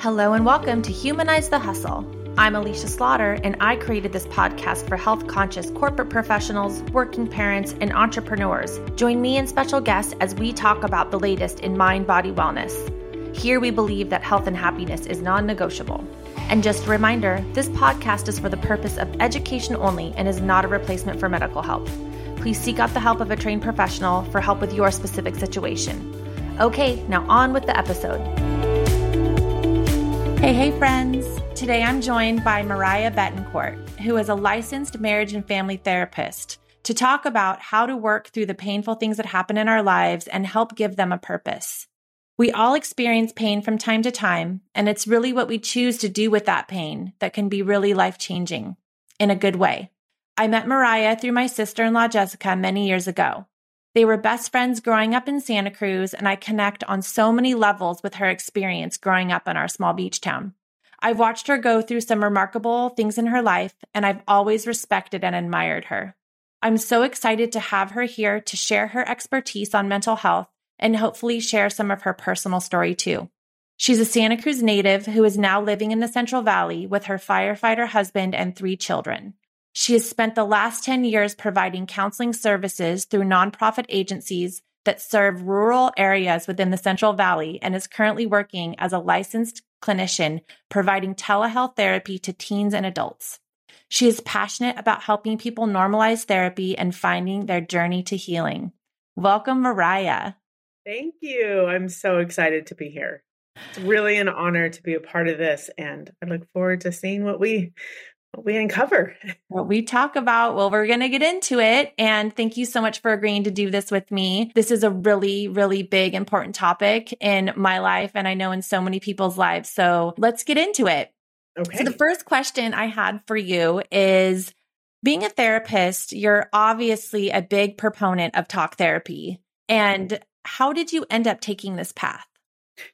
Hello and welcome to Humanize the Hustle. I'm Alisha Slaughter, and I created this podcast for health conscious corporate professionals, working parents, and entrepreneurs. Join me and special guests as we talk about the latest in mind body wellness. Here we believe that health and happiness is non negotiable. And just a reminder this podcast is for the purpose of education only and is not a replacement for medical help. Please seek out the help of a trained professional for help with your specific situation. Okay, now on with the episode. Hey, hey, friends. Today I'm joined by Mariah Betancourt, who is a licensed marriage and family therapist, to talk about how to work through the painful things that happen in our lives and help give them a purpose. We all experience pain from time to time, and it's really what we choose to do with that pain that can be really life changing in a good way. I met Mariah through my sister in law, Jessica, many years ago. They were best friends growing up in Santa Cruz, and I connect on so many levels with her experience growing up in our small beach town. I've watched her go through some remarkable things in her life, and I've always respected and admired her. I'm so excited to have her here to share her expertise on mental health and hopefully share some of her personal story too. She's a Santa Cruz native who is now living in the Central Valley with her firefighter husband and three children. She has spent the last 10 years providing counseling services through nonprofit agencies that serve rural areas within the Central Valley and is currently working as a licensed clinician providing telehealth therapy to teens and adults. She is passionate about helping people normalize therapy and finding their journey to healing. Welcome, Mariah. Thank you. I'm so excited to be here. It's really an honor to be a part of this, and I look forward to seeing what we what we uncover. What we talk about. Well, we're going to get into it. And thank you so much for agreeing to do this with me. This is a really, really big, important topic in my life. And I know in so many people's lives. So let's get into it. Okay. So the first question I had for you is being a therapist, you're obviously a big proponent of talk therapy. And how did you end up taking this path?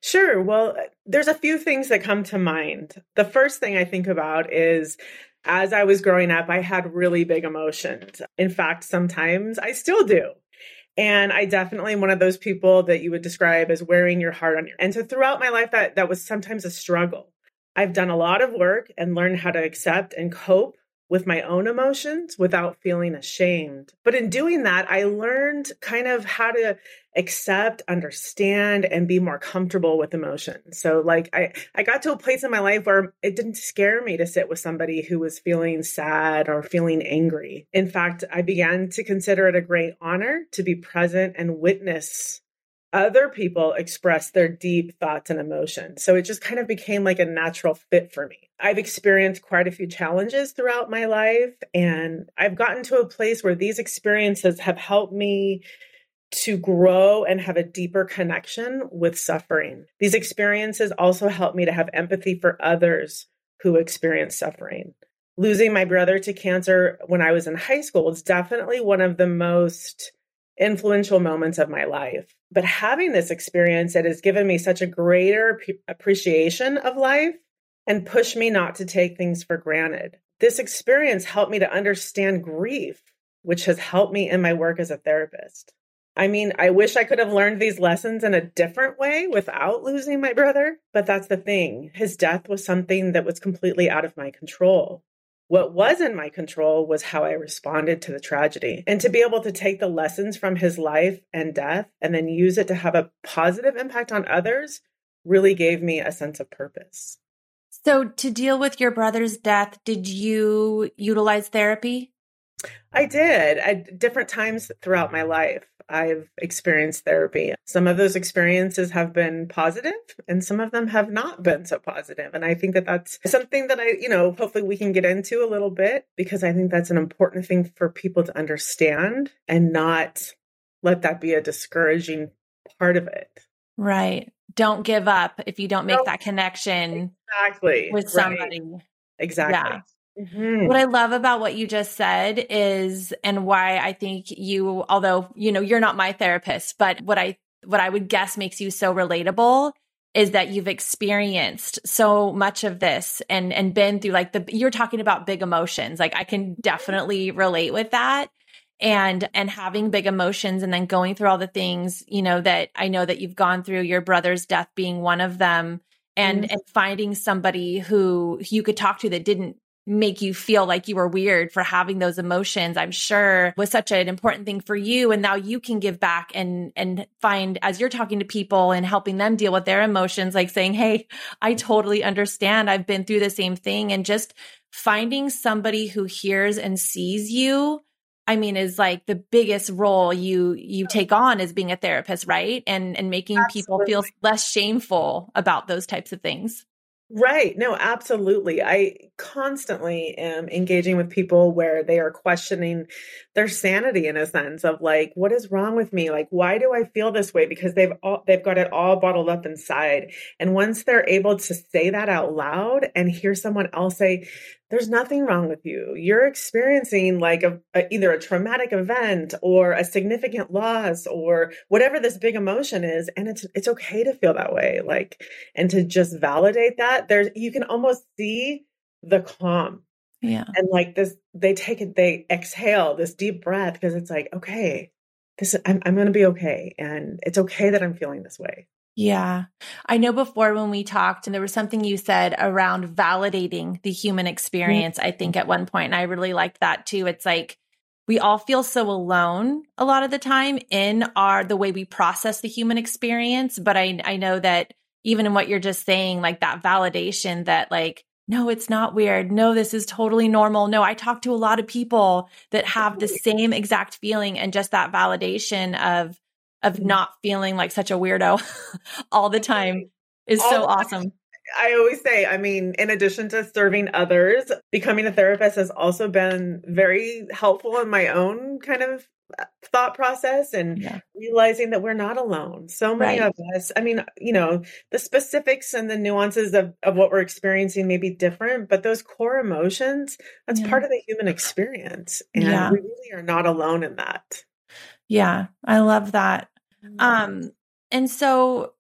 Sure. Well, uh, there's a few things that come to mind. The first thing I think about is as I was growing up, I had really big emotions. In fact, sometimes I still do. And I definitely am one of those people that you would describe as wearing your heart on your. And so throughout my life, that that was sometimes a struggle. I've done a lot of work and learned how to accept and cope with my own emotions without feeling ashamed. But in doing that, I learned kind of how to accept, understand, and be more comfortable with emotions. So like I, I got to a place in my life where it didn't scare me to sit with somebody who was feeling sad or feeling angry. In fact, I began to consider it a great honor to be present and witness other people express their deep thoughts and emotions. So it just kind of became like a natural fit for me. I've experienced quite a few challenges throughout my life, and I've gotten to a place where these experiences have helped me to grow and have a deeper connection with suffering. These experiences also help me to have empathy for others who experience suffering. Losing my brother to cancer when I was in high school was definitely one of the most influential moments of my life. But having this experience, it has given me such a greater p- appreciation of life and pushed me not to take things for granted. This experience helped me to understand grief, which has helped me in my work as a therapist. I mean, I wish I could have learned these lessons in a different way without losing my brother, but that's the thing. His death was something that was completely out of my control. What was in my control was how I responded to the tragedy. And to be able to take the lessons from his life and death and then use it to have a positive impact on others really gave me a sense of purpose. So, to deal with your brother's death, did you utilize therapy? I did at different times throughout my life. I've experienced therapy. Some of those experiences have been positive and some of them have not been so positive. And I think that that's something that I, you know, hopefully we can get into a little bit because I think that's an important thing for people to understand and not let that be a discouraging part of it. Right. Don't give up if you don't make that connection exactly with somebody. Right. Exactly. Yeah. Mm-hmm. What I love about what you just said is, and why I think you, although, you know, you're not my therapist, but what I, what I would guess makes you so relatable is that you've experienced so much of this and, and been through like the, you're talking about big emotions. Like I can mm-hmm. definitely relate with that and and having big emotions and then going through all the things you know that i know that you've gone through your brother's death being one of them and mm-hmm. and finding somebody who you could talk to that didn't make you feel like you were weird for having those emotions i'm sure was such an important thing for you and now you can give back and and find as you're talking to people and helping them deal with their emotions like saying hey i totally understand i've been through the same thing and just finding somebody who hears and sees you I mean, is like the biggest role you you take on as being a therapist, right? And and making Absolutely. people feel less shameful about those types of things. Right. No, absolutely. I constantly am engaging with people where they are questioning their sanity in a sense of like, what is wrong with me? Like, why do I feel this way? Because they've all, they've got it all bottled up inside. And once they're able to say that out loud and hear someone else say, there's nothing wrong with you. You're experiencing like a, a, either a traumatic event or a significant loss or whatever this big emotion is, and it's it's okay to feel that way. Like, and to just validate that, there's you can almost see the calm. Yeah. And like this, they take it, they exhale this deep breath because it's like, okay, this I'm I'm gonna be okay, and it's okay that I'm feeling this way. Yeah. I know before when we talked, and there was something you said around validating the human experience, mm-hmm. I think at one point, and I really liked that too. It's like we all feel so alone a lot of the time in our the way we process the human experience. But I I know that even in what you're just saying, like that validation that like, no, it's not weird. No, this is totally normal. No, I talk to a lot of people that have the same exact feeling and just that validation of of mm-hmm. not feeling like such a weirdo all the time is all so awesome. I always say, I mean, in addition to serving others, becoming a therapist has also been very helpful in my own kind of thought process and yeah. realizing that we're not alone. So many right. of us, I mean, you know, the specifics and the nuances of, of what we're experiencing may be different, but those core emotions, that's yeah. part of the human experience. And yeah. we really are not alone in that. Yeah, I love that. Um, and so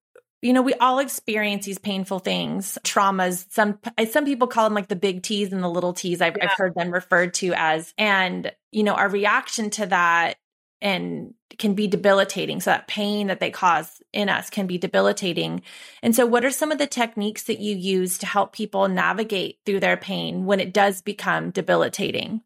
you know, we all experience these painful things, traumas. Some some people call them like the big T's and the little T's. I've, yeah. I've heard them referred to as, and you know, our reaction to that and can be debilitating. So that pain that they cause in us can be debilitating. And so, what are some of the techniques that you use to help people navigate through their pain when it does become debilitating?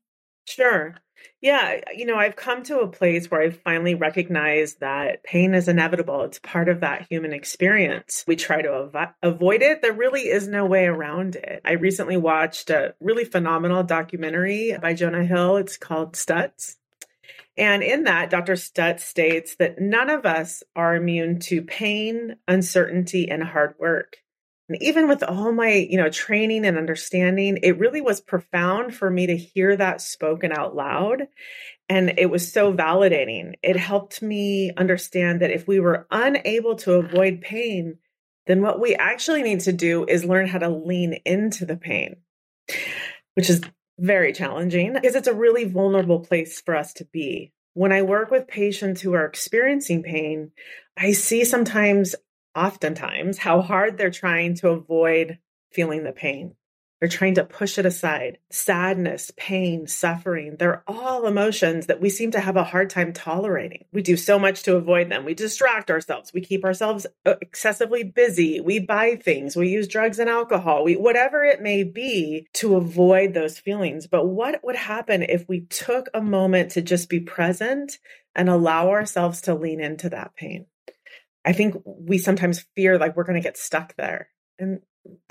Sure. Yeah, you know, I've come to a place where I've finally recognized that pain is inevitable. It's part of that human experience. We try to av- avoid it. There really is no way around it. I recently watched a really phenomenal documentary by Jonah Hill. It's called Stutz. And in that, Dr. Stutz states that none of us are immune to pain, uncertainty, and hard work. And even with all my, you know, training and understanding, it really was profound for me to hear that spoken out loud. And it was so validating. It helped me understand that if we were unable to avoid pain, then what we actually need to do is learn how to lean into the pain, which is very challenging because it's a really vulnerable place for us to be. When I work with patients who are experiencing pain, I see sometimes oftentimes how hard they're trying to avoid feeling the pain. They're trying to push it aside. Sadness, pain, suffering, they're all emotions that we seem to have a hard time tolerating. We do so much to avoid them. We distract ourselves. We keep ourselves uh, excessively busy. We buy things. We use drugs and alcohol. We, whatever it may be to avoid those feelings. But what would happen if we took a moment to just be present and allow ourselves to lean into that pain? I think we sometimes fear like we're going to get stuck there. And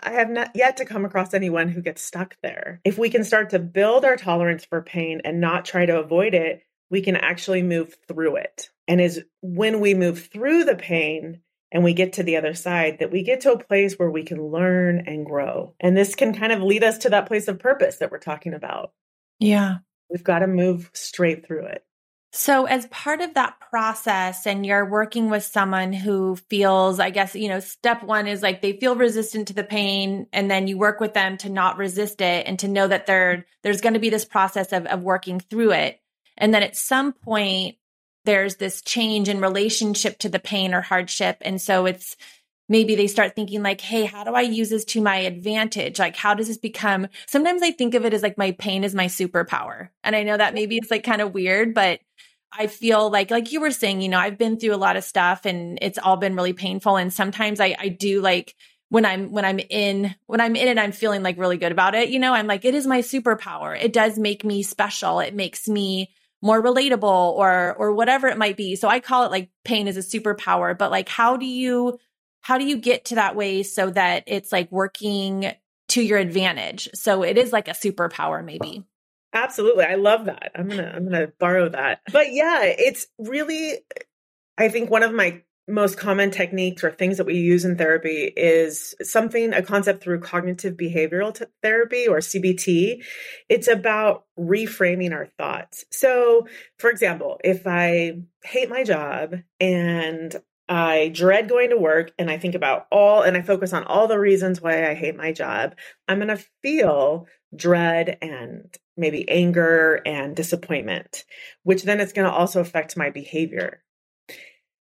I have not yet to come across anyone who gets stuck there. If we can start to build our tolerance for pain and not try to avoid it, we can actually move through it. And is when we move through the pain and we get to the other side that we get to a place where we can learn and grow. And this can kind of lead us to that place of purpose that we're talking about. Yeah. We've got to move straight through it. So, as part of that process, and you're working with someone who feels, I guess, you know, step one is like they feel resistant to the pain, and then you work with them to not resist it and to know that there there's going to be this process of, of working through it. And then at some point, there's this change in relationship to the pain or hardship. And so it's maybe they start thinking like, hey, how do I use this to my advantage? Like, how does this become? Sometimes I think of it as like my pain is my superpower. And I know that maybe it's like kind of weird, but I feel like, like you were saying, you know, I've been through a lot of stuff and it's all been really painful. And sometimes I, I do like when I'm when I'm in when I'm in it I'm feeling like really good about it you know I'm like it is my superpower. It does make me special. It makes me more relatable or or whatever it might be. So I call it like pain is a superpower but like how do you how do you get to that way so that it's like working to your advantage? So it is like a superpower maybe Absolutely. I love that. I'm going to I'm going to borrow that. But yeah, it's really I think one of my most common techniques or things that we use in therapy is something a concept through cognitive behavioral t- therapy or CBT. It's about reframing our thoughts. So, for example, if I hate my job and I dread going to work and I think about all and I focus on all the reasons why I hate my job, I'm going to feel dread and maybe anger and disappointment, which then it's going to also affect my behavior.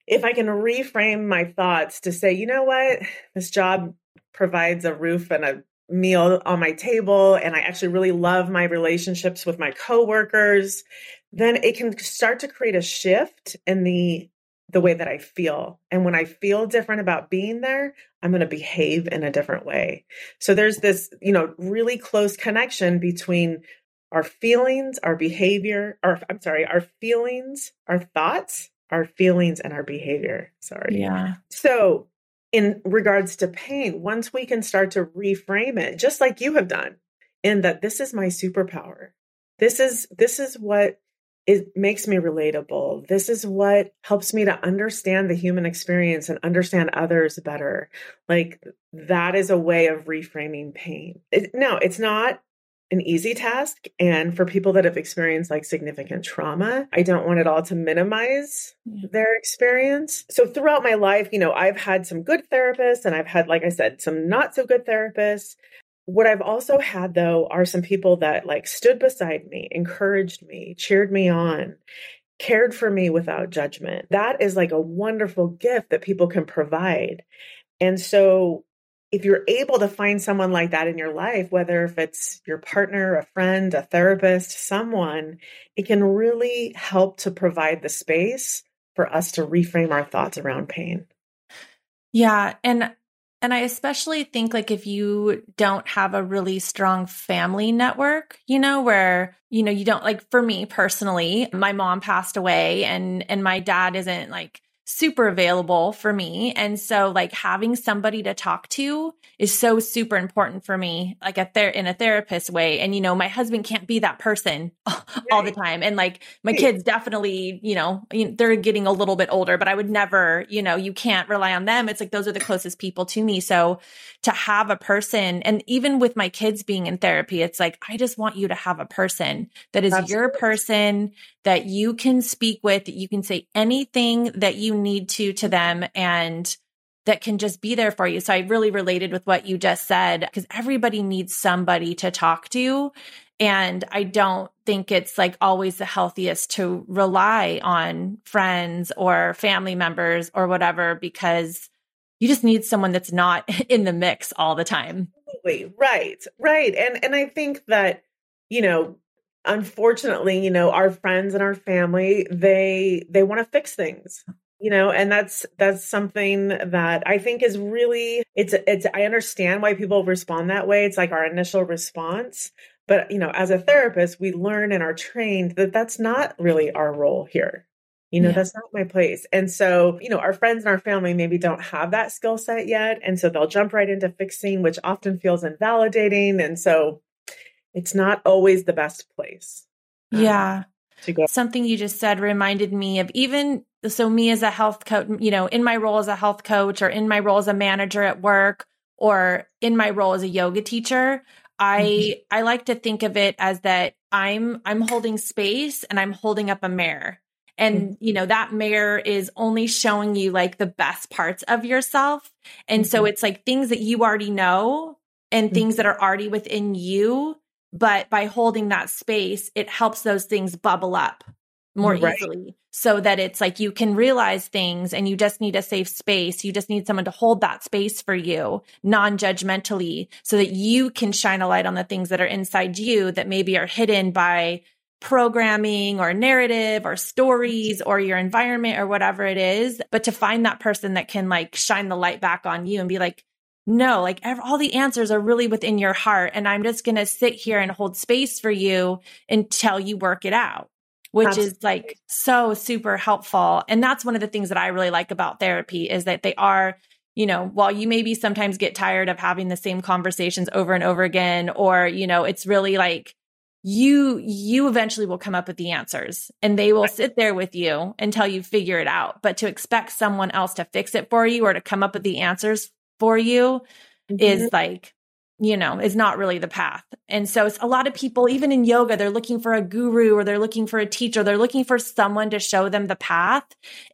If I can reframe my thoughts to say, you know what, this job provides a roof and a meal on my table, and I actually really love my relationships with my coworkers, then it can start to create a shift in the the way that I feel. And when I feel different about being there, I'm going to behave in a different way. So there's this, you know, really close connection between our feelings, our behavior, our, I'm sorry, our feelings, our thoughts, our feelings, and our behavior. Sorry. Yeah. So, in regards to pain, once we can start to reframe it, just like you have done, in that this is my superpower. This is this is what it makes me relatable. This is what helps me to understand the human experience and understand others better. Like that is a way of reframing pain. It, no, it's not an easy task. And for people that have experienced like significant trauma, I don't want it all to minimize their experience. So throughout my life, you know, I've had some good therapists and I've had, like I said, some not so good therapists. What I've also had though are some people that like stood beside me, encouraged me, cheered me on, cared for me without judgment. That is like a wonderful gift that people can provide. And so if you're able to find someone like that in your life, whether if it's your partner, a friend, a therapist, someone, it can really help to provide the space for us to reframe our thoughts around pain. Yeah, and and I especially think like if you don't have a really strong family network, you know, where you know you don't like for me personally, my mom passed away and and my dad isn't like super available for me. And so like having somebody to talk to is so super important for me, like a ther- in a therapist way. And, you know, my husband can't be that person all the time. And like my kids definitely, you know, they're getting a little bit older, but I would never, you know, you can't rely on them. It's like those are the closest people to me. So to have a person and even with my kids being in therapy, it's like, I just want you to have a person that is Absolutely. your person that you can speak with, that you can say anything that you need to to them and that can just be there for you. So I really related with what you just said because everybody needs somebody to talk to. And I don't think it's like always the healthiest to rely on friends or family members or whatever because you just need someone that's not in the mix all the time. Right. Right. And and I think that, you know, unfortunately, you know, our friends and our family, they they want to fix things. You know, and that's that's something that I think is really it's it's I understand why people respond that way. It's like our initial response, but you know, as a therapist, we learn and are trained that that's not really our role here. You know, yeah. that's not my place. And so, you know, our friends and our family maybe don't have that skill set yet. And so they'll jump right into fixing, which often feels invalidating. And so it's not always the best place. Um, yeah. Something you just said reminded me of even so me as a health coach, you know, in my role as a health coach or in my role as a manager at work or in my role as a yoga teacher, I mm-hmm. I like to think of it as that I'm I'm holding space and I'm holding up a mirror. And mm-hmm. you know that mirror is only showing you like the best parts of yourself. And mm-hmm. so it's like things that you already know and mm-hmm. things that are already within you but by holding that space, it helps those things bubble up more right. easily so that it's like you can realize things and you just need a safe space. You just need someone to hold that space for you non judgmentally so that you can shine a light on the things that are inside you that maybe are hidden by programming or narrative or stories or your environment or whatever it is. But to find that person that can like shine the light back on you and be like, no, like all the answers are really within your heart. And I'm just going to sit here and hold space for you until you work it out, which Absolutely. is like so super helpful. And that's one of the things that I really like about therapy is that they are, you know, while you maybe sometimes get tired of having the same conversations over and over again, or, you know, it's really like, you you eventually will come up with the answers and they will sit there with you until you figure it out but to expect someone else to fix it for you or to come up with the answers for you mm-hmm. is like you know is not really the path and so it's a lot of people even in yoga they're looking for a guru or they're looking for a teacher they're looking for someone to show them the path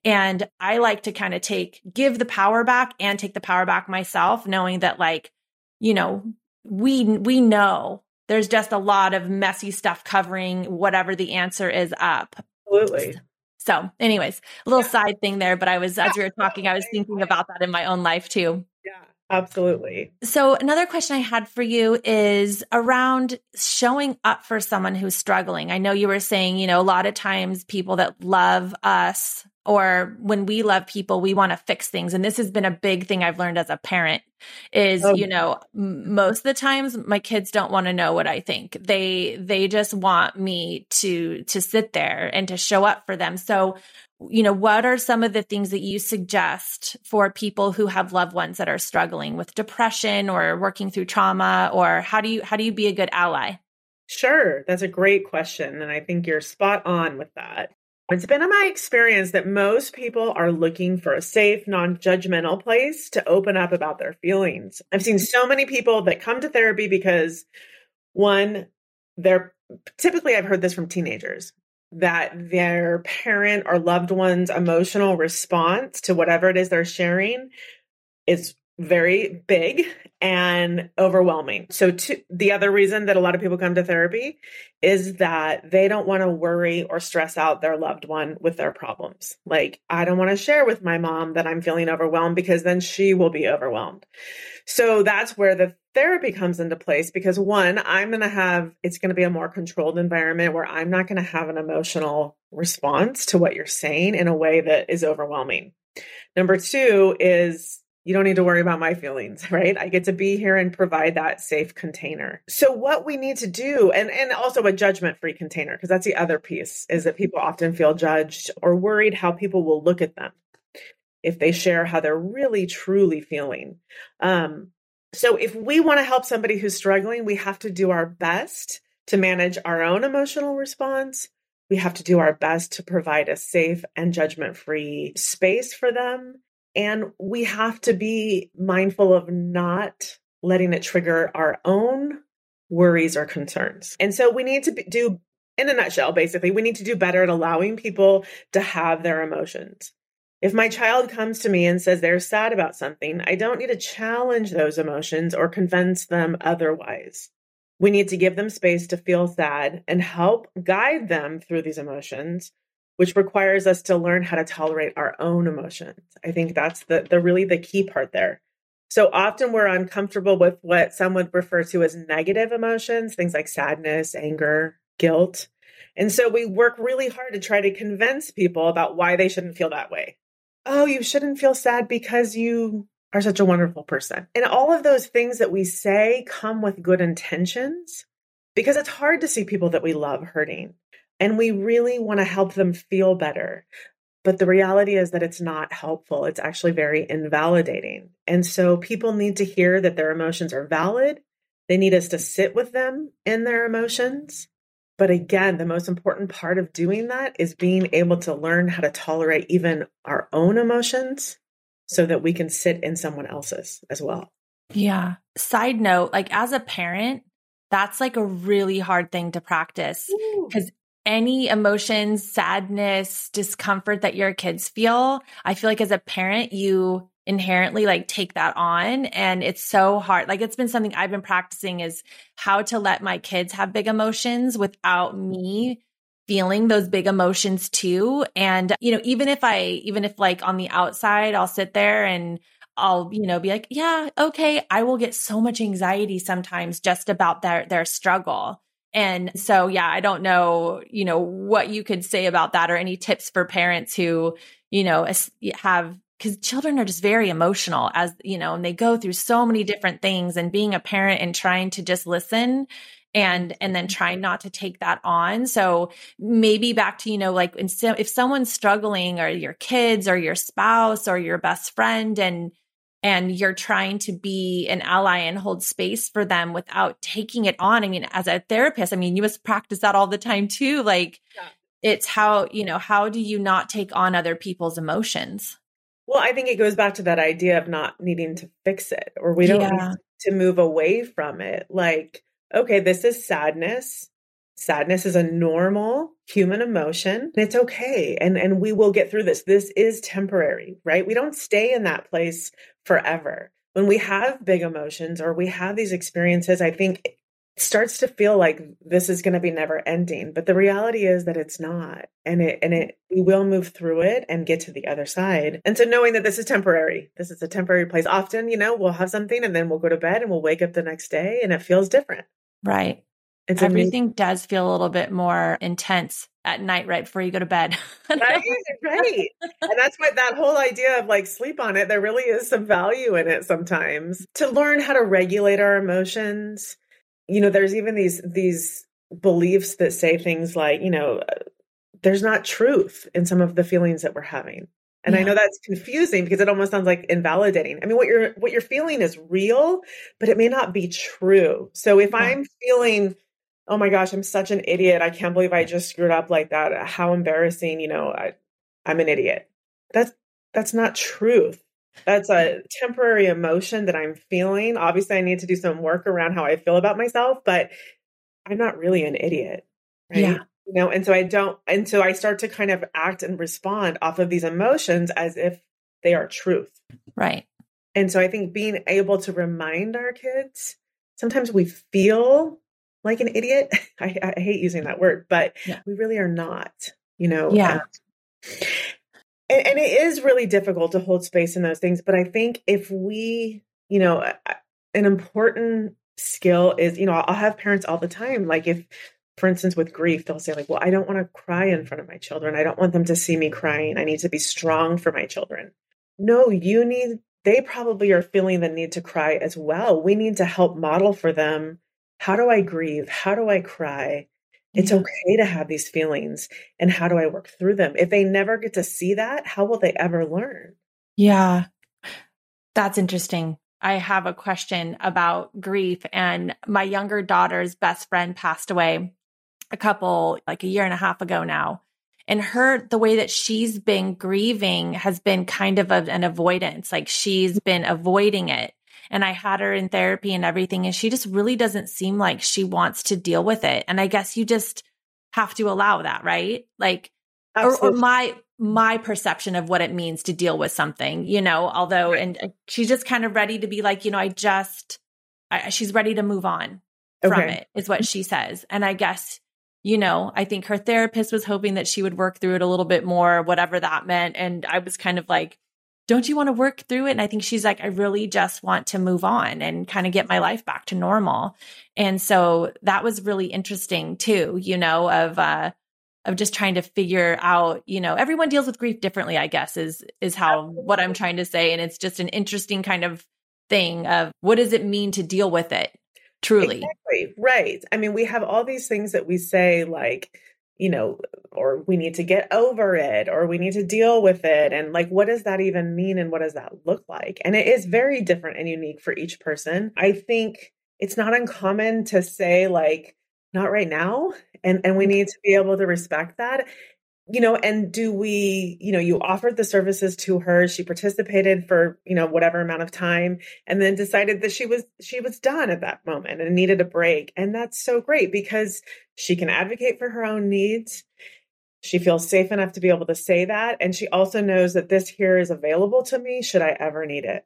and i like to kind of take give the power back and take the power back myself knowing that like you know we we know there's just a lot of messy stuff covering whatever the answer is up. Absolutely. So, anyways, a little yeah. side thing there, but I was, as we were talking, I was thinking about that in my own life too. Absolutely. So, another question I had for you is around showing up for someone who's struggling. I know you were saying, you know, a lot of times people that love us or when we love people we want to fix things and this has been a big thing i've learned as a parent is oh. you know most of the times my kids don't want to know what i think they they just want me to to sit there and to show up for them so you know what are some of the things that you suggest for people who have loved ones that are struggling with depression or working through trauma or how do you how do you be a good ally Sure, that's a great question. And I think you're spot on with that. It's been in my experience that most people are looking for a safe, non judgmental place to open up about their feelings. I've seen so many people that come to therapy because, one, they're typically, I've heard this from teenagers, that their parent or loved one's emotional response to whatever it is they're sharing is very big and overwhelming. So, to, the other reason that a lot of people come to therapy is that they don't want to worry or stress out their loved one with their problems. Like, I don't want to share with my mom that I'm feeling overwhelmed because then she will be overwhelmed. So, that's where the therapy comes into place because one, I'm going to have, it's going to be a more controlled environment where I'm not going to have an emotional response to what you're saying in a way that is overwhelming. Number two is you don't need to worry about my feelings, right? I get to be here and provide that safe container. So what we need to do and and also a judgment-free container because that's the other piece is that people often feel judged or worried how people will look at them if they share how they're really truly feeling. Um, so if we want to help somebody who's struggling, we have to do our best to manage our own emotional response. We have to do our best to provide a safe and judgment free space for them and we have to be mindful of not letting it trigger our own worries or concerns. And so we need to do, in a nutshell, basically, we need to do better at allowing people to have their emotions. If my child comes to me and says they're sad about something, I don't need to challenge those emotions or convince them otherwise. We need to give them space to feel sad and help guide them through these emotions which requires us to learn how to tolerate our own emotions. I think that's the, the really the key part there. So often we're uncomfortable with what some would refer to as negative emotions, things like sadness, anger, guilt. And so we work really hard to try to convince people about why they shouldn't feel that way. Oh, you shouldn't feel sad because you are such a wonderful person. And all of those things that we say come with good intentions because it's hard to see people that we love hurting and we really want to help them feel better. But the reality is that it's not helpful. It's actually very invalidating. And so people need to hear that their emotions are valid. They need us to sit with them in their emotions. But again, the most important part of doing that is being able to learn how to tolerate even our own emotions so that we can sit in someone else's as well. Yeah. Side note, like as a parent, that's like a really hard thing to practice because any emotions, sadness, discomfort that your kids feel, I feel like as a parent, you inherently like take that on and it's so hard. Like it's been something I've been practicing is how to let my kids have big emotions without me feeling those big emotions too. And, you know, even if I, even if like on the outside, I'll sit there and I'll, you know, be like, yeah, okay, I will get so much anxiety sometimes just about their, their struggle. And so, yeah, I don't know, you know, what you could say about that or any tips for parents who, you know, have because children are just very emotional as you know and they go through so many different things and being a parent and trying to just listen and and then try not to take that on. So maybe back to you know like if someone's struggling or your kids or your spouse or your best friend and and you're trying to be an ally and hold space for them without taking it on i mean as a therapist i mean you must practice that all the time too like yeah. it's how you know how do you not take on other people's emotions well i think it goes back to that idea of not needing to fix it or we don't yeah. to move away from it like okay, this is sadness. Sadness is a normal human emotion. It's okay. And, and we will get through this. This is temporary, right? We don't stay in that place forever. When we have big emotions or we have these experiences, I think it starts to feel like this is going to be never ending. But the reality is that it's not. And it, and it, we will move through it and get to the other side. And so knowing that this is temporary, this is a temporary place. Often, you know, we'll have something and then we'll go to bed and we'll wake up the next day and it feels different. Right. It's Everything amazing. does feel a little bit more intense at night right before you go to bed. right, right. And that's what that whole idea of like sleep on it, there really is some value in it sometimes. To learn how to regulate our emotions. You know, there's even these these beliefs that say things like, you know, uh, there's not truth in some of the feelings that we're having. And yeah. I know that's confusing because it almost sounds like invalidating. I mean, what you're what you're feeling is real, but it may not be true. So if yeah. I'm feeling, oh my gosh, I'm such an idiot. I can't believe I just screwed up like that. How embarrassing, you know, I, I'm an idiot. That's that's not truth. That's a mm. temporary emotion that I'm feeling. Obviously, I need to do some work around how I feel about myself, but I'm not really an idiot. Right? Yeah you know and so i don't and so i start to kind of act and respond off of these emotions as if they are truth right and so i think being able to remind our kids sometimes we feel like an idiot i, I hate using that word but yeah. we really are not you know yeah um, and, and it is really difficult to hold space in those things but i think if we you know an important skill is you know i'll have parents all the time like if for instance, with grief, they'll say, like, well, I don't want to cry in front of my children. I don't want them to see me crying. I need to be strong for my children. No, you need, they probably are feeling the need to cry as well. We need to help model for them how do I grieve? How do I cry? It's okay to have these feelings. And how do I work through them? If they never get to see that, how will they ever learn? Yeah. That's interesting. I have a question about grief and my younger daughter's best friend passed away a couple, like a year and a half ago now. And her, the way that she's been grieving has been kind of a, an avoidance. Like she's mm. been avoiding it. And I had her in therapy and everything. And she just really doesn't seem like she wants to deal with it. And I guess you just have to allow that, right? Like, or, or, my, my perception of what it means to deal with something, you know, although, right. and she's just kind of ready to be like, you know, I just, I, she's ready to move on okay. from it, is what she says. And I guess you know, I think her therapist was hoping that she would work through it a little bit more, whatever that meant. And I was kind of like, don't you want to work through it? And I think she's like, I really just want to move on and kind of get my life back to normal. And so that was really interesting too, you know, of, uh, of just trying to figure out, you know, everyone deals with grief differently, I guess, is, is how, what I'm trying to say. And it's just an interesting kind of thing of what does it mean to deal with it? Truly. Exactly. Right. I mean, we have all these things that we say, like, you know, or we need to get over it, or we need to deal with it. And like, what does that even mean? And what does that look like? And it is very different and unique for each person. I think it's not uncommon to say, like, not right now. And, and we mm-hmm. need to be able to respect that you know and do we you know you offered the services to her she participated for you know whatever amount of time and then decided that she was she was done at that moment and needed a break and that's so great because she can advocate for her own needs she feels safe enough to be able to say that and she also knows that this here is available to me should i ever need it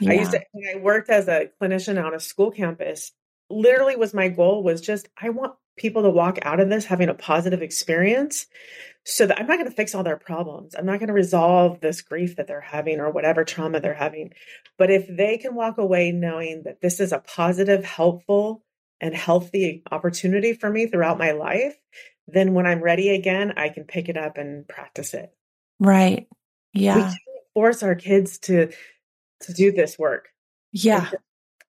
yeah. i used to when i worked as a clinician on a school campus literally was my goal was just i want people to walk out of this having a positive experience so that I'm not going to fix all their problems. I'm not going to resolve this grief that they're having or whatever trauma they're having. But if they can walk away knowing that this is a positive, helpful, and healthy opportunity for me throughout my life, then when I'm ready again, I can pick it up and practice it. Right. Yeah. We can't force our kids to to do this work. Yeah.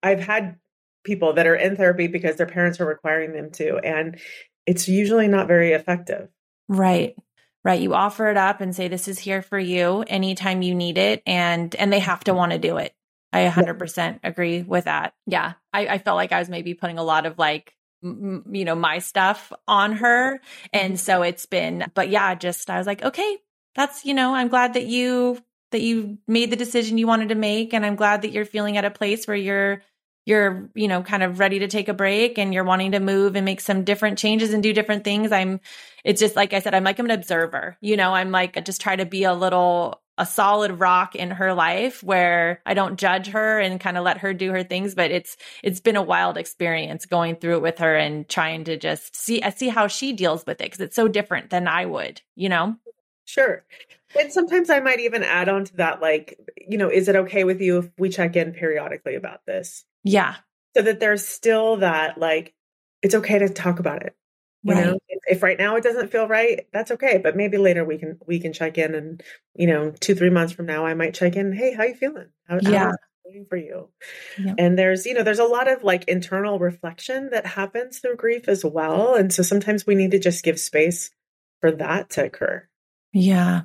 I've had people that are in therapy because their parents are requiring them to and it's usually not very effective. Right. Right. You offer it up and say this is here for you anytime you need it and and they have to want to do it. I 100% agree with that. Yeah. I, I felt like I was maybe putting a lot of like m- you know my stuff on her and mm-hmm. so it's been but yeah just i was like okay that's you know i'm glad that you that you made the decision you wanted to make and i'm glad that you're feeling at a place where you're you're you know kind of ready to take a break and you're wanting to move and make some different changes and do different things i'm it's just like i said i'm like i'm an observer you know i'm like I just try to be a little a solid rock in her life where I don't judge her and kind of let her do her things. But it's it's been a wild experience going through it with her and trying to just see I see how she deals with it because it's so different than I would, you know. Sure. And sometimes I might even add on to that, like, you know, is it okay with you if we check in periodically about this? Yeah. So that there's still that, like, it's okay to talk about it. You right. know, if, if, right now it doesn't feel right, that's okay. But maybe later we can we can check in, and you know, two three months from now, I might check in. Hey, how you feeling? How, yeah. How for you? Yep. And there's you know there's a lot of like internal reflection that happens through grief as well, and so sometimes we need to just give space for that to occur. Yeah,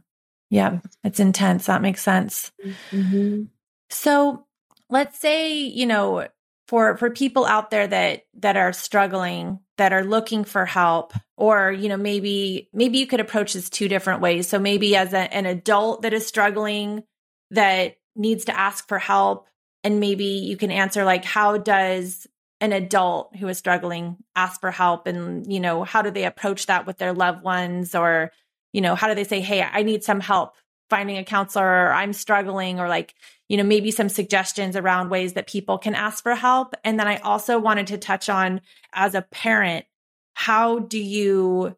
yeah, it's intense. That makes sense. Mm-hmm. So let's say you know for for people out there that that are struggling that are looking for help or you know maybe maybe you could approach this two different ways. So maybe as a, an adult that is struggling that needs to ask for help and maybe you can answer like how does an adult who is struggling ask for help? And you know how do they approach that with their loved ones? Or you know how do they say hey i need some help finding a counselor or i'm struggling or like you know, maybe some suggestions around ways that people can ask for help. And then I also wanted to touch on as a parent, how do you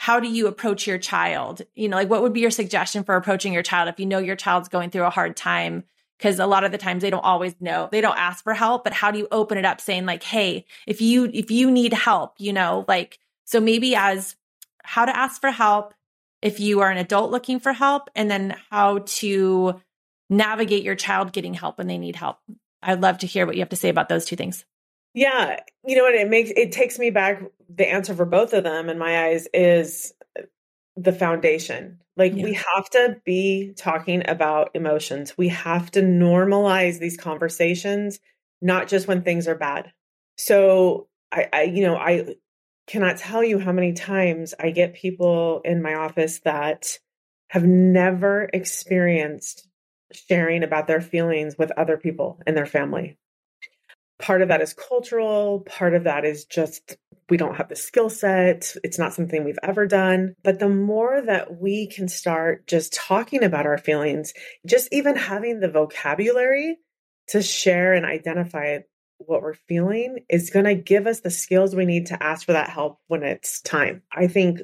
how do you approach your child? You know, like what would be your suggestion for approaching your child if you know your child's going through a hard time? Because a lot of the times they don't always know. They don't ask for help, but how do you open it up saying like, hey, if you if you need help, you know, like so maybe as how to ask for help if you are an adult looking for help, and then how to navigate your child getting help when they need help. I'd love to hear what you have to say about those two things. Yeah, you know what it makes it takes me back the answer for both of them in my eyes is the foundation. Like yeah. we have to be talking about emotions. We have to normalize these conversations not just when things are bad. So I, I you know, I cannot tell you how many times I get people in my office that have never experienced sharing about their feelings with other people in their family. Part of that is cultural, part of that is just we don't have the skill set. It's not something we've ever done. But the more that we can start just talking about our feelings, just even having the vocabulary to share and identify what we're feeling is going to give us the skills we need to ask for that help when it's time. I think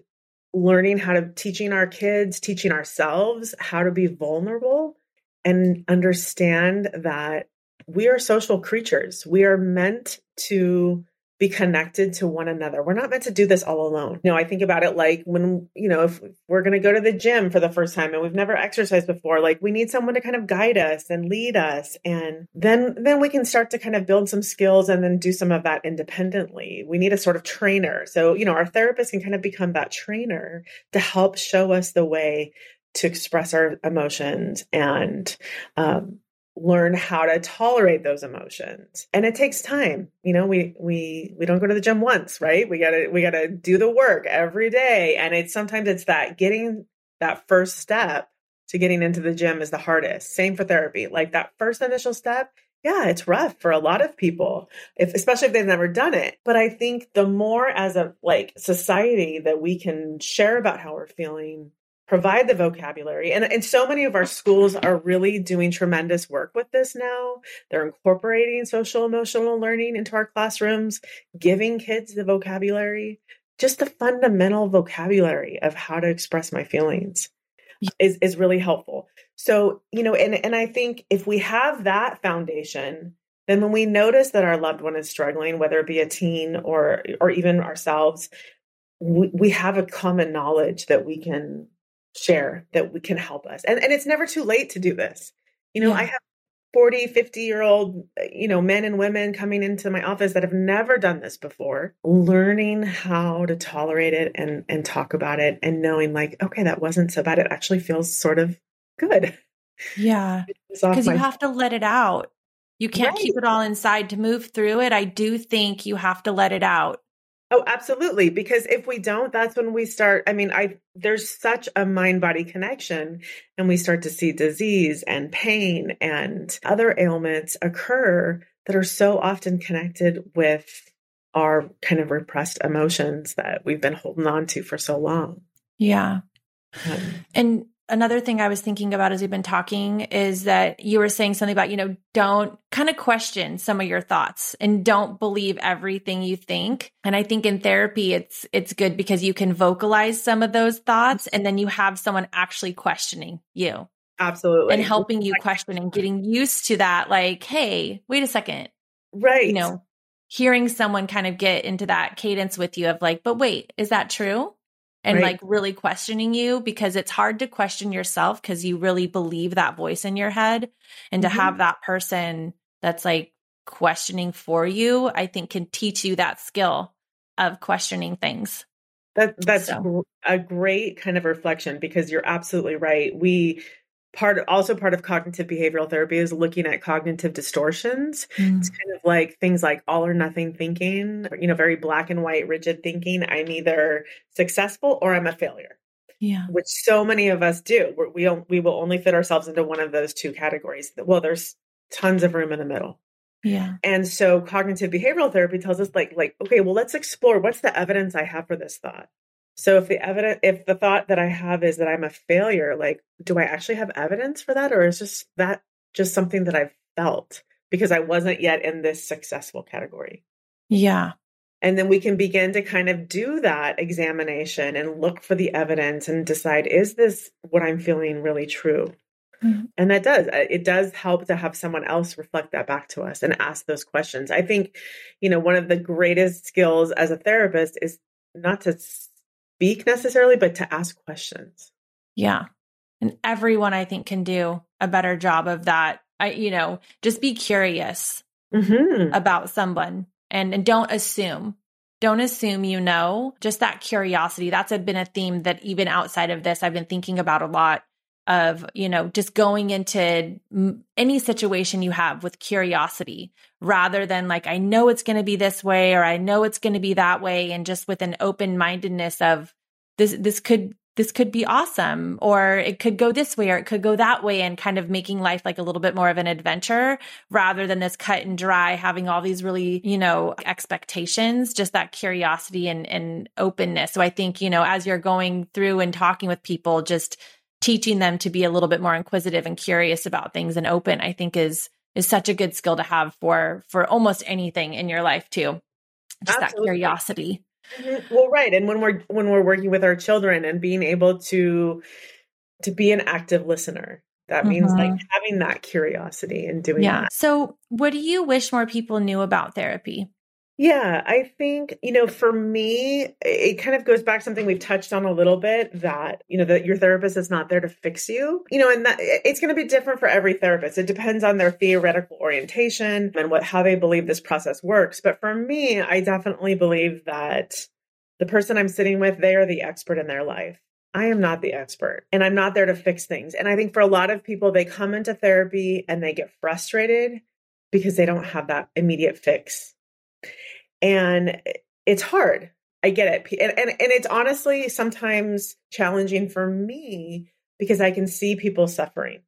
learning how to teaching our kids, teaching ourselves how to be vulnerable and understand that we are social creatures. We are meant to be connected to one another. We're not meant to do this all alone. You know, I think about it like when, you know, if we're going to go to the gym for the first time and we've never exercised before, like we need someone to kind of guide us and lead us and then then we can start to kind of build some skills and then do some of that independently. We need a sort of trainer. So, you know, our therapist can kind of become that trainer to help show us the way to express our emotions and um, learn how to tolerate those emotions. And it takes time you know we we we don't go to the gym once right? We gotta we gotta do the work every day. And it's sometimes it's that getting that first step to getting into the gym is the hardest. Same for therapy. Like that first initial step yeah it's rough for a lot of people if especially if they've never done it. But i think the more as a like society that we can share about how we're feeling provide the vocabulary. And, and so many of our schools are really doing tremendous work with this now. They're incorporating social emotional learning into our classrooms, giving kids the vocabulary, just the fundamental vocabulary of how to express my feelings is, is really helpful. So, you know, and, and I think if we have that foundation, then when we notice that our loved one is struggling, whether it be a teen or or even ourselves, we, we have a common knowledge that we can share that we can help us. And and it's never too late to do this. You know, Yeah. I have 40, 50 year old, uh, you know, men and women coming into my office that have never done this before, learning how to tolerate it and and talk about it and knowing like, okay, that wasn't so bad. It actually feels sort of good. Yeah. Because you my- have to let it out. You can't keep it all inside to move through it. I do think you have to let it out. Oh, absolutely. Because if we don't, that's when we start. I mean, I there's such a mind body connection, and we start to see disease and pain and other ailments occur that are so often connected with our kind of repressed emotions that we've been holding on to for so long. Yeah. Um, And another thing I was thinking about as we've been talking is that you were saying something about, you know, don't kind of question some of your thoughts and don't believe everything you think. And I think in therapy it's it's good because you can vocalize some of those thoughts and then you have someone actually questioning you absolutely. and helping you question and getting used to that like, hey, wait a second, right. you know, hearing someone kind of get into that cadence with you of like, but wait, is that true? And Right. like really questioning you because it's hard to question yourself because you really believe that voice in your head. And to Mhm. have that person that's like questioning for you, I think can teach you that skill of questioning things. That that's So- a great kind of reflection because you're absolutely right. We part also part of cognitive behavioral therapy is looking at cognitive distortions. Mm. It's kind of like things like all or nothing thinking, you know, very black and white rigid thinking. I'm either successful or I'm a failure, Yeah. which so many of us do. We're, we don't, we will only fit ourselves into one of those two categories. Well, there's tons of room in the middle. Yeah. And so cognitive behavioral therapy tells us like like okay, well let's explore what's the evidence I have for this thought. So if the evidence if the thought that I have is that I'm a failure, like do I actually have evidence for that or is just that just something that I've felt because I wasn't yet in this successful category? Yeah. And then we can begin to kind of do that examination and look for the evidence and decide is this what I'm feeling really true? Mhm. And that does, uh, it does help to have someone else reflect that back to us and ask those questions. I think, you know, one of the greatest skills as a therapist is not to speak necessarily, but to ask questions. Yeah. And everyone I think can do a better job of that. I, you know, just be curious hmm about someone and, and don't assume. Don't assume you know. Just that curiosity. That's been a theme that even outside of this, I've been thinking about a lot of, you know, just going into any situation you have with curiosity rather than like, I know it's going to be this way or I know it's going to be that way. And just with an open mindedness of this, this could, this could be awesome or it could go this way or it could go that way and kind of making life like a little bit more of an adventure rather than this cut and dry having all these really you know expectations just that curiosity and, and openness so i think you know as you're going through and talking with people just teaching them to be a little bit more inquisitive and curious about things and open i think is is such a good skill to have for for almost anything in your life too just that Absolutely. curiosity Mhm. Well, right. And when we're when we're working with our children and being able to to be an active listener, that means like Mhm. having that curiosity and doing yeah that. so what do you wish more people knew about therapy Yeah, I think, you know, for me, it kind of goes back something we've touched on a little bit that, you know, that your therapist is not there to fix you. You know, and that it's going to be different for every therapist. It depends on their theoretical orientation and what how they believe this process works. But for me, I definitely believe that the person I'm sitting with, they are the expert in their life. I am not the expert and I'm not there to fix things. And I think for a lot of people, they come into therapy and they get frustrated because they don't have that immediate fix and it's hard. I get it. And, and and it's honestly sometimes challenging for me because i can see people suffering.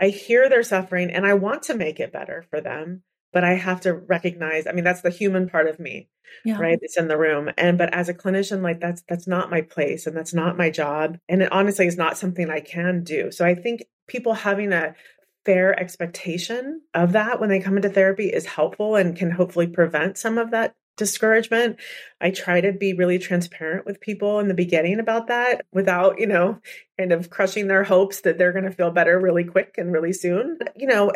I hear their suffering and i want to make it better for them but i have to recognize i mean that's the human part of me yeah. right it's in the room. And but as a clinician like that's that's not my place and that's not my job. And it honestly is not something i can do. So i think people having a fair expectation of that when they come into therapy is helpful and can hopefully prevent some of that discouragement. I try to be really transparent with people in the beginning about that without, you know, kind of crushing their hopes that they're going to feel better really quick and really soon. You know,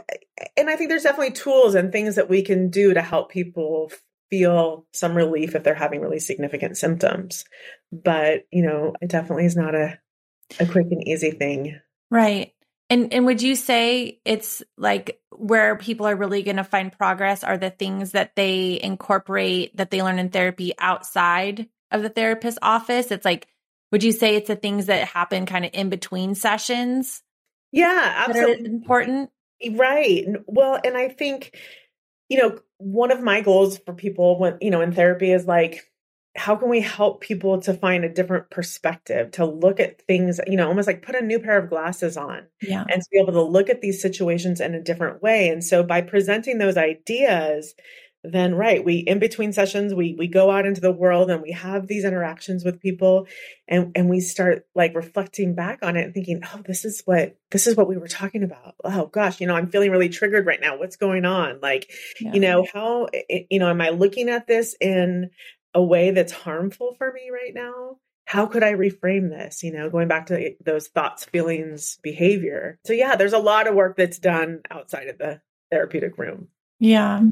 and I think there's definitely tools and things that we can do to help people feel some relief if they're having really significant symptoms. But, you know, it definitely is not a a quick and easy thing. Right. And and would you say it's like where people are really going to find progress are the things that they incorporate that they learn in therapy outside of the therapist's office? It's like would you say it's the things that happen kind of in between sessions? Yeah, absolutely important. Right. Well, and I think you know, one of my goals for people when you know in therapy is like how can we help people to find a different perspective to look at things you know almost like put a new pair of glasses on yeah. and to be able to look at these situations in a different way and so by presenting those ideas then right we in between sessions we we go out into the world and we have these interactions with people and and we start like reflecting back on it and thinking oh this is what this is what we were talking about oh gosh you know i'm feeling really triggered right now what's going on like yeah. you know how eh, eh, you know am i looking at this in a way that's harmful for me right now how could i reframe this? You know going back to eh, those thoughts feelings behavior. So yeah there's a lot of work that's done outside of the therapeutic room. Yeah.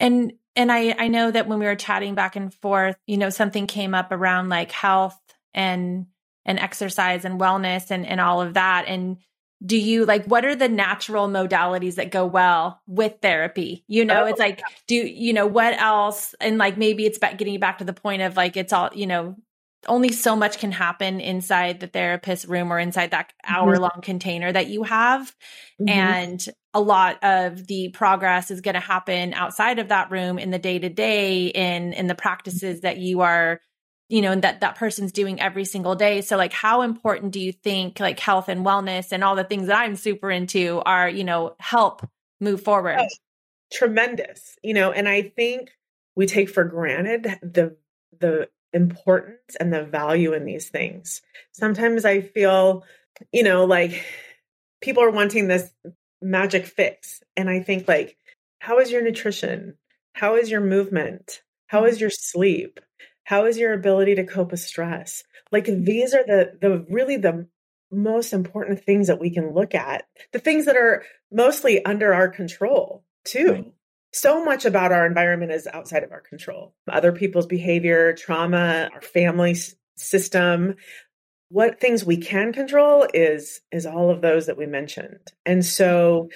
And and i i know that when we were chatting back and forth you know something came up around like health and and exercise and wellness and and all of that. And do you like what are the natural modalities that go well with therapy? You know oh, it's like do you know what else? And like maybe it's back getting back to the point of like it's all you know only so much can happen inside the therapist room or inside that hour long mm-hmm. container that you have. Mm-hmm. and a lot of the progress is going to happen outside of that room in the day to day in in the practices that you are you know, and that that person's doing every single day. So like how important do you think like health and wellness and all the things that I'm super into are, you know, help move forward? Oh, tremendous. You know, and I think we take for granted the the importance and the value in these things. Sometimes I feel, you know, like people are wanting this magic fix and I think like how is your nutrition? How is your movement? How is mm-hmm. your sleep? How is your ability to cope with stress? Like mm-hmm. these are the the really the most important things that we can look at. The things that are mostly under our control, too. Right. So much about our environment is outside of our control. Other people's behavior, trauma, our family system, what things we can control is is all of those that we mentioned. And so, mm-hmm.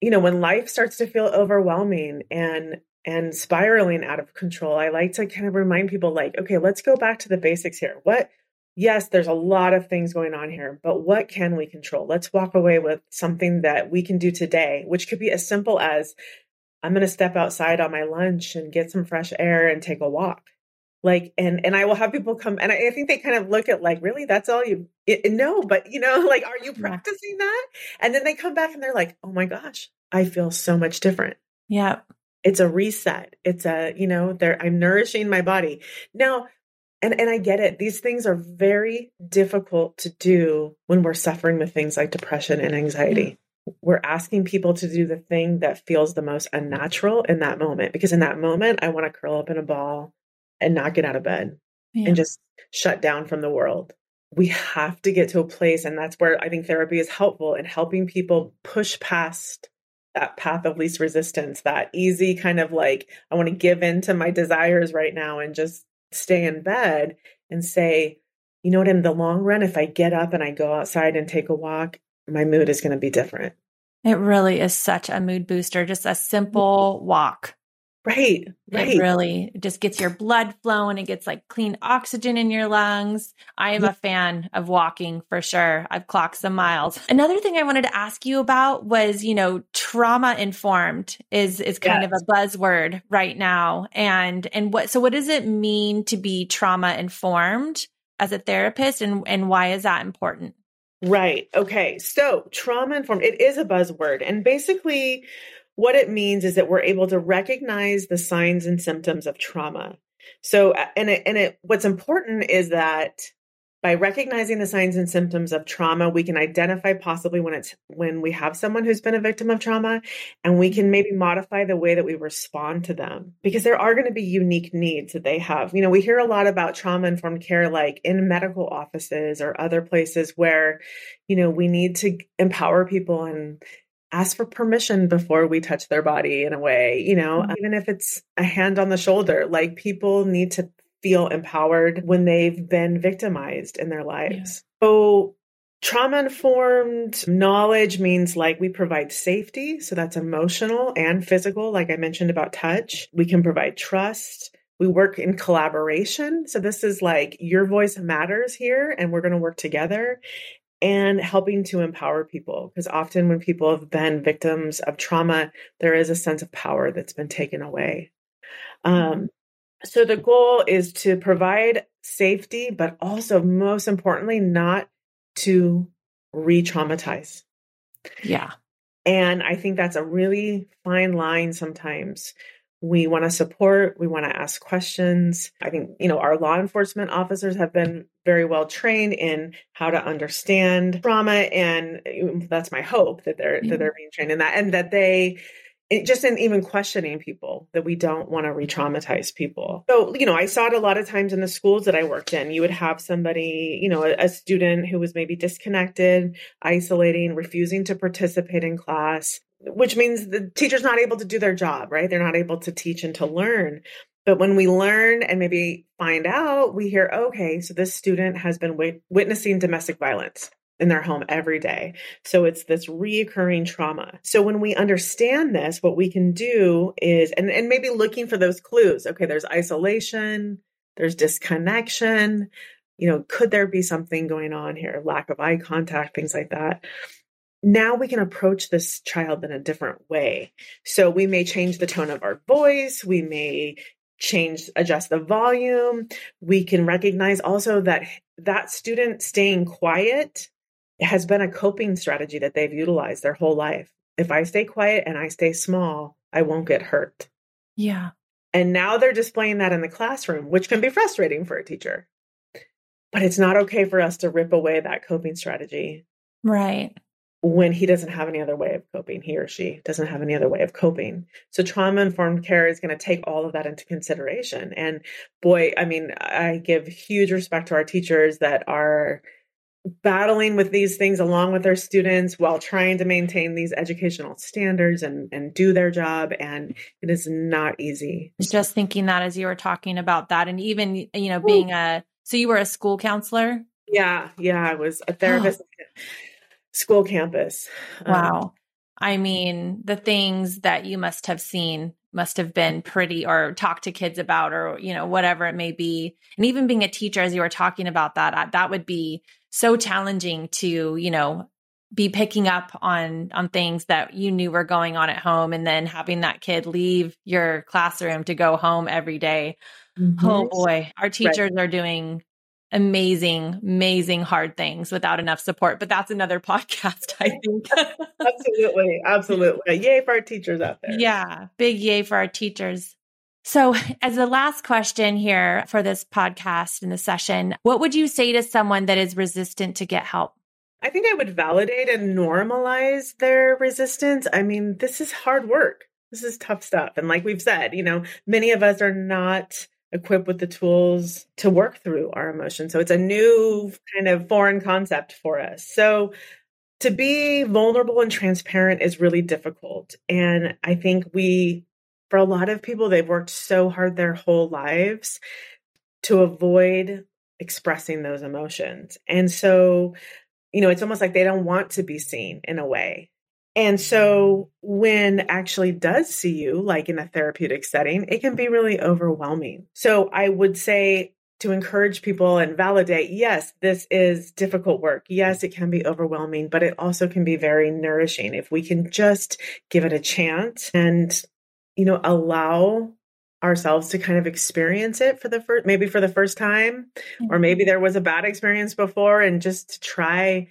you know, when life starts to feel overwhelming and and spiraling out of control, I like to kind of remind people like, okay, let's go back to the basics here. What yes, there's a lot of things going on here, but what can we control? Let's walk away with something that we can do today, which could be as simple as I'm going to step outside on my lunch and get some fresh air and take a walk. Like, and, and I will have people come and I, I think they kind of look at like, really, that's all you, it, no, but you know, like, are you practicing that? And then they come back and they're like, oh my gosh, I feel so much different. Yeah it's a reset. It's a you know there i'm nourishing my body. Now and and i get it. These things are very difficult to do when we're suffering with things like depression and anxiety. Mm. We're asking people to do the thing that feels the most unnatural in that moment because in that moment i want to curl up in a ball and not get out of bed yeah. and just shut down from the world. We have to get to a place and that's where i think therapy is helpful in helping people push past that path of least resistance, that easy kind of like, I want to give in to my desires right now and just stay in bed and say, you know what, in the long run, if I get up and I go outside and take a walk, my mood is going to be different. It really is such a mood booster, just a mm-hmm. simple walk. Right, right. It really just gets your blood flowing. It gets like clean oxygen in your lungs. I am a fan of walking for sure. I've clocked some miles. Another thing I wanted to ask you about was, you know, trauma informed is is kind yes. of a buzzword right now. And and what so what does it mean to be trauma informed as a therapist and and why is that important? Right. Okay. So, trauma informed it is a buzzword and basically what it means is that we're able to recognize the signs and symptoms of trauma. So, uh, and it, and it, what's important is that by recognizing the signs and symptoms of trauma, we can identify possibly when it's when we have someone who's been a victim of trauma, and we can maybe mm-hmm. modify the way that we respond to them because there are going to be unique needs that they have. You know, we hear a lot about trauma informed care, like in medical offices or other places where, you know, we need to empower people and ask for permission before we touch their body in a way, you know, mm-hmm. even if it's a hand on the shoulder, like people need to feel empowered when they've been victimized in their lives. Yeah. So Trauma informed knowledge means like we provide safety. So that's emotional and physical, like I mentioned about touch. We can provide trust. We work in collaboration. So this is like your voice matters here and we're going to work together and helping to empower people. Because often when people have been victims of trauma, there is a sense of power that's been taken away. Um, so the goal is to provide safety, but also most importantly, not to re traumatize. Yeah. And I think that's a really fine line sometimes. We want to support, we want to ask questions. I think, you know, our law enforcement officers have been very well trained in how to understand trauma and that's my hope that they're that they're being trained in that and that they it, just in even questioning people that we don't want to re-traumatize people. So you know i saw it a lot of times in the schools that i worked in. You would have somebody you know a, a student who was maybe disconnected isolating refusing to participate in class which means the teacher's not able to do their job right? They're not able to teach and to learn but when we learn and maybe find out we hear okay so this student has been wit- witnessing domestic violence in their home every day. So it's this reoccurring trauma. So when we understand this, what we can do is, and, and maybe looking for those clues. Okay, there's isolation, there's disconnection. You know, could there be something going on here? Lack of eye contact, things like that. Now we can approach this child in a different way. So we may change the tone of our voice. We may change, adjust the volume. We can recognize also that that student staying quiet has been a coping strategy that they've utilized their whole life. If I stay quiet and I stay small, I won't get hurt. Yeah. And now they're displaying that in the classroom, which can be frustrating for a teacher. But it's not okay for us to rip away that coping strategy. Right. When he doesn't have any other way of coping, he or she doesn't have any other way of coping. So, trauma informed care is going to take all of that into consideration. And boy, I mean, I give huge respect to our teachers that are battling with these things along with their students while trying to maintain these educational standards and and do their job and it is not easy. Just thinking that as you were talking about that and even you know being a so you were a school counselor? Yeah yeah i was a oh. therapist school campus um, wow um, i mean the things that you must have seen must have been pretty or talk to kids about or you know whatever it may be and even being a teacher as you were talking about that that would be so challenging to, you know, be picking up on on things that you knew were going on at home and then having that kid leave your classroom to go home every day. Mm-hmm. Oh boy, our teachers right. are doing amazing, amazing hard things without enough support. But that's another podcast, I think. absolutely. Absolutely. Yay for our teachers out there. Yeah. Big yay for our teachers. So, as the last question here for this podcast and the session, what would you say to someone that is resistant to get help? I think I would validate and normalize their resistance. I mean, this is hard work. This is tough stuff. And like we've said, you know, many of us are not equipped with the tools to work through our emotions. So it's a new kind of foreign concept for us. So to be vulnerable and transparent is really difficult. And I think we for a lot of people, they've worked so hard their whole lives to avoid expressing those emotions. And so, you know, it's almost like they don't want to be seen in a way. And so when actually does see you, like in a therapeutic setting, it can be really overwhelming. So I would say to encourage people and validate, yes, this is difficult work. Yes, it can be overwhelming, but it also can be very nourishing if we can just give it a chance and you know, allow ourselves to kind of experience it for the first maybe for the first time or mm-hmm. maybe there was a bad experience before and just to try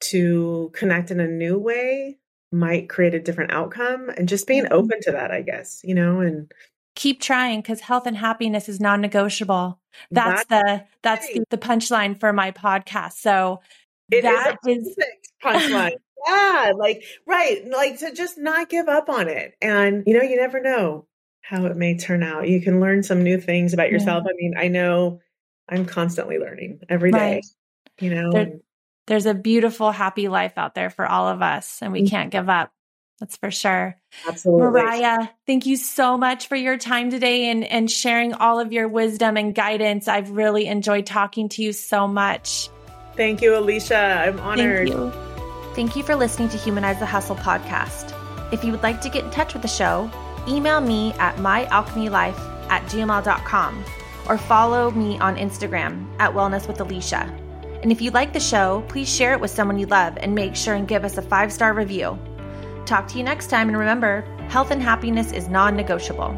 to connect in a new way might create a different outcome and just being mm-hmm. open to that i guess you know and keep trying because health and happiness is non-negotiable that's, that's the that's the, the punchline for my podcast so it that is, is punchline yeah, like right, like to just not give up on it. And you know, you never know how it may turn out. You can learn some new things about yourself. Yeah. I mean, I know I'm constantly learning every day. Right. You know, there, there's a beautiful, happy life out there for all of us, and we mm-hmm. can't give up. That's for sure. Absolutely. Mariah, thank you so much for your time today and, and sharing all of your wisdom and guidance. I've really enjoyed talking to you so much. Thank you, Alisha. I'm honored. Thank you. Thank you for listening to Humanize the Hustle podcast. If you would like to get in touch with the show, email me at myalchemylife at gmail.com or follow me on Instagram at Wellness with Alisha. And if you like the show, please share it with someone you love and make sure and give us a five star review. Talk to you next time, and remember, health and happiness is non negotiable.